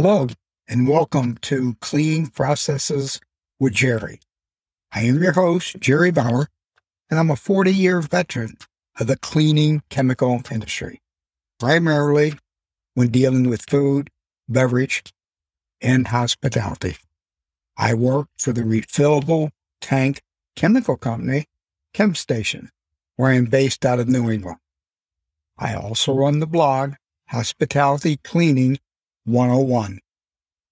Hello, and welcome to Cleaning Processes with Jerry. I am your host, Jerry Bauer, and I'm a 40 year veteran of the cleaning chemical industry, primarily when dealing with food, beverage, and hospitality. I work for the refillable tank chemical company, ChemStation, where I am based out of New England. I also run the blog Hospitality Cleaning 101,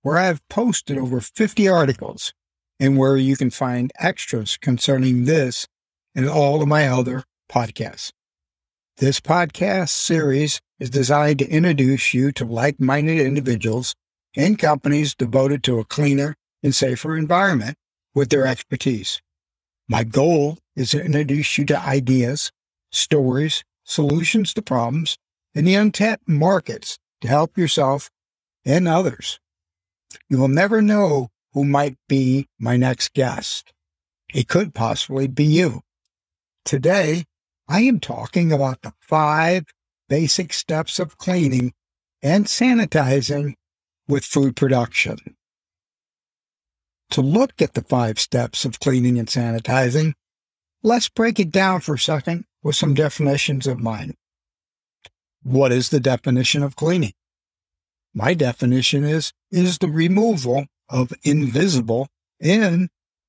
where I have posted over 50 articles and where you can find extras concerning this and all of my other podcasts. This podcast series is designed to introduce you to like minded individuals and companies devoted to a cleaner and safer environment with their expertise. My goal is to introduce you to ideas, stories, solutions to problems, and the untapped markets to help yourself and others. You will never know who might be my next guest. It could possibly be you. Today, I am talking about the five basic steps of cleaning and sanitizing with food production. To look at the five steps of cleaning and sanitizing, let's break it down for a second with some definitions of mine. What is the definition of cleaning? My definition is, is the removal of invisible and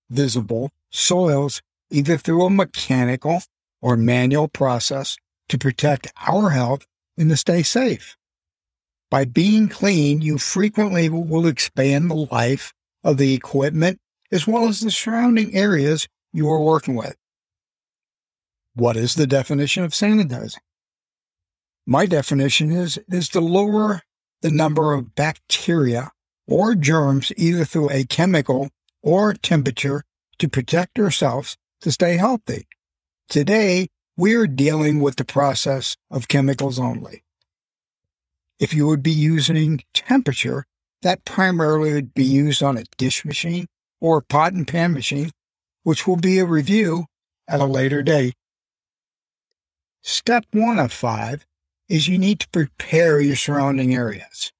visible soils either through a mechanical or manual process to protect our health and to stay safe. By being clean, you frequently will expand the life of the equipment as well as the surrounding areas you are working with. What is the definition of sanitizing? My definition is, is to lower the number of bacteria or germs either through a chemical or temperature to protect ourselves to stay healthy. Today, we're dealing with the process of chemicals only. If you would be using temperature, that primarily would be used on a dish machine or a pot and pan machine, which will be a review at a later date. Step one of five is you need to prepare your surrounding areas.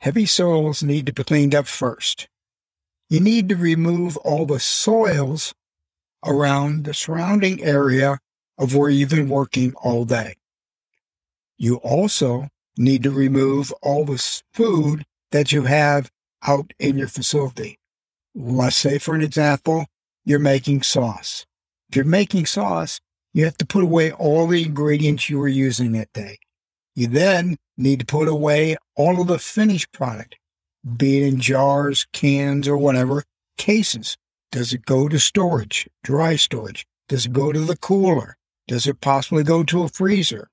Heavy soils need to be cleaned up first. You need to remove all the soils around the surrounding area of where you've been working all day. You also need to remove all the food that you have out in your facility. Let's say, for an example, you're making sauce. If you're making sauce, you have to put away all the ingredients you were using that day. You then need to put away all of the finished product, be it in jars, cans, or whatever, cases. Does it go to storage, dry storage? Does it go to the cooler? Does it possibly go to a freezer?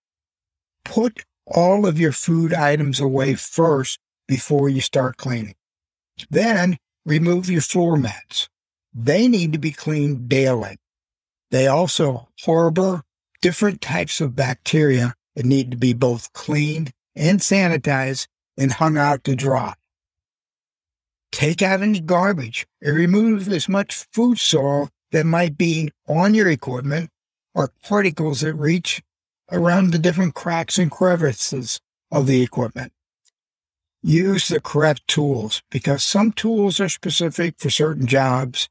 Put all of your food items away first before you start cleaning. Then remove your floor mats. They need to be cleaned daily. They also harbor different types of bacteria that need to be both cleaned and sanitized and hung out to dry. Take out any garbage and remove as much food soil that might be on your equipment or particles that reach around the different cracks and crevices of the equipment. Use the correct tools because some tools are specific for certain jobs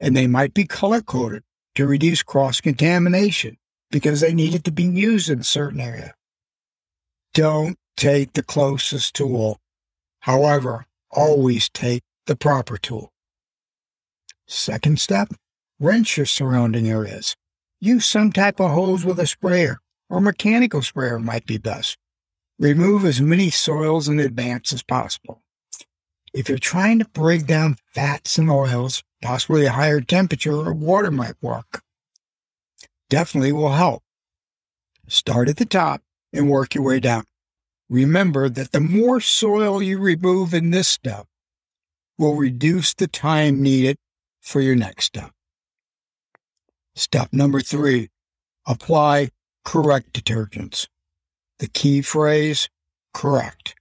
and they might be color coded to reduce cross contamination because they need it to be used in a certain area. Don't take the closest tool. However, always take the proper tool. Second step, rinse your surrounding areas. Use some type of hose with a sprayer or mechanical sprayer might be best. Remove as many soils in advance as possible. If you're trying to break down fats and oils, possibly a higher temperature or water might work. Definitely will help. Start at the top and work your way down. Remember that the more soil you remove in this step will reduce the time needed for your next step. Step number three, apply correct detergents. The key phrase, correct.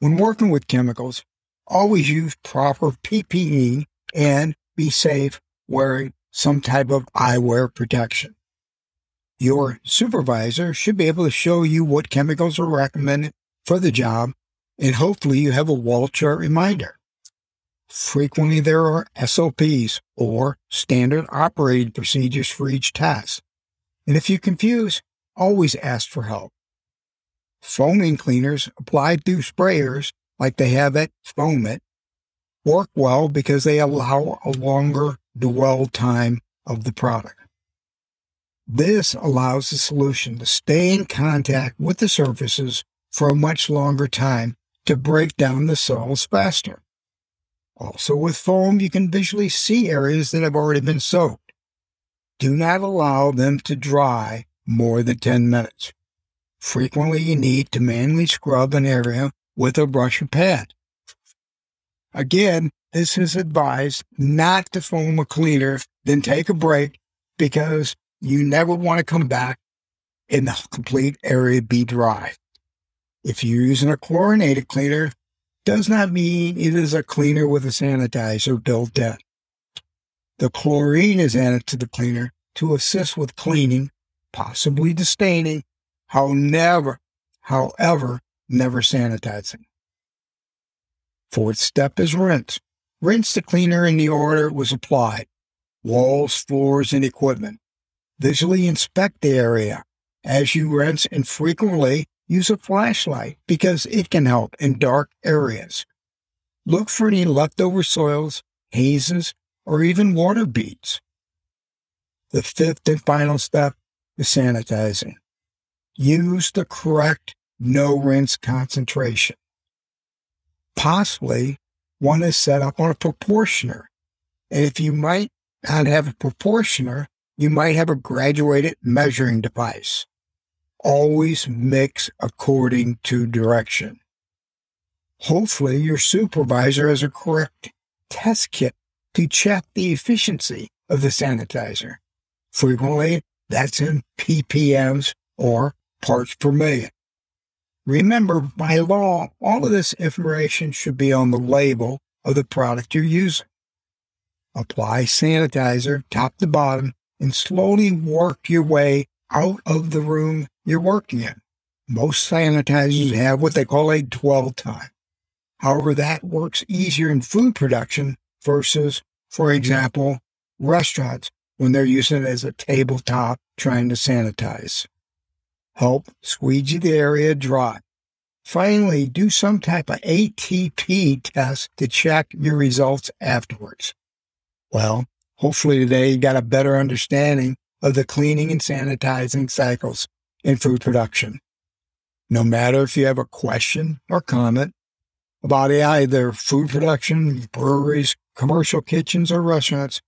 When working with chemicals, always use proper PPE and be safe wearing some type of eyewear protection. Your supervisor should be able to show you what chemicals are recommended for the job and hopefully you have a wall chart reminder. Frequently there are SOPs or standard operating procedures for each task. And if you confuse, always ask for help. Foaming cleaners applied through sprayers like they have at Foamit work well because they allow a longer dwell time of the product. This allows the solution to stay in contact with the surfaces for a much longer time to break down the soils faster. Also, with foam, you can visually see areas that have already been soaked. Do not allow them to dry more than 10 minutes. Frequently, you need to manually scrub an area with a brush or pad. Again, this is advised not to foam a cleaner, then take a break because you never want to come back and the complete area be dry. If you're using a chlorinated cleaner, does not mean it is a cleaner with a sanitizer built in. The chlorine is added to the cleaner to assist with cleaning, possibly staining, however, however, never sanitizing. Fourth step is rinse. Rinse the cleaner in the order it was applied. Walls, floors, and equipment. Visually inspect the area. As you rinse and frequently use a flashlight because it can help in dark areas. Look for any leftover soils, hazes, or even water beads. The fifth and final step is sanitizing. Use the correct no rinse concentration. Possibly one is set up on a proportioner. And if you might not have a proportioner, you might have a graduated measuring device. Always mix according to direction. Hopefully, your supervisor has a correct test kit to check the efficiency of the sanitizer. Frequently, that's in ppms or parts per million. Remember, by law, all of this information should be on the label of the product you're using. Apply sanitizer top to bottom and slowly work your way out of the room you're working in. Most sanitizers have what they call a dwell time. However, that works easier in food production versus, for example, restaurants when they're using it as a tabletop trying to sanitize. Help squeegee the area dry. Finally, do some type of ATP test to check your results afterwards. Well, hopefully today you got a better understanding of the cleaning and sanitizing cycles in food production. No matter if you have a question or comment about either food production, breweries, commercial kitchens, or restaurants,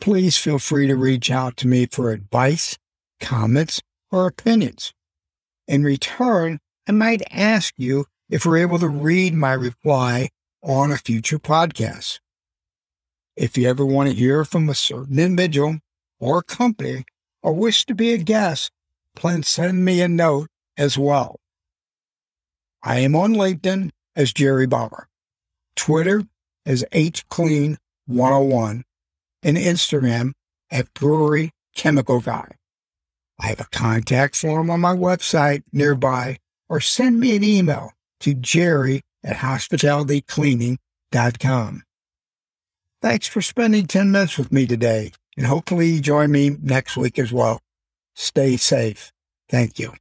please feel free to reach out to me for advice, comments, or opinions. In return, I might ask you if we're able to read my reply on a future podcast. If you ever want to hear from a certain individual or company or wish to be a guest, please send me a note as well. I am on LinkedIn as Jerry Bauer, Twitter as HClean101, and Instagram at Brewery Chemical Guy. I have a contact form on my website nearby, or send me an email to jerry at hospitalitycleaning.com. Thanks for spending 10 minutes with me today, and hopefully you join me next week as well. Stay safe. Thank you.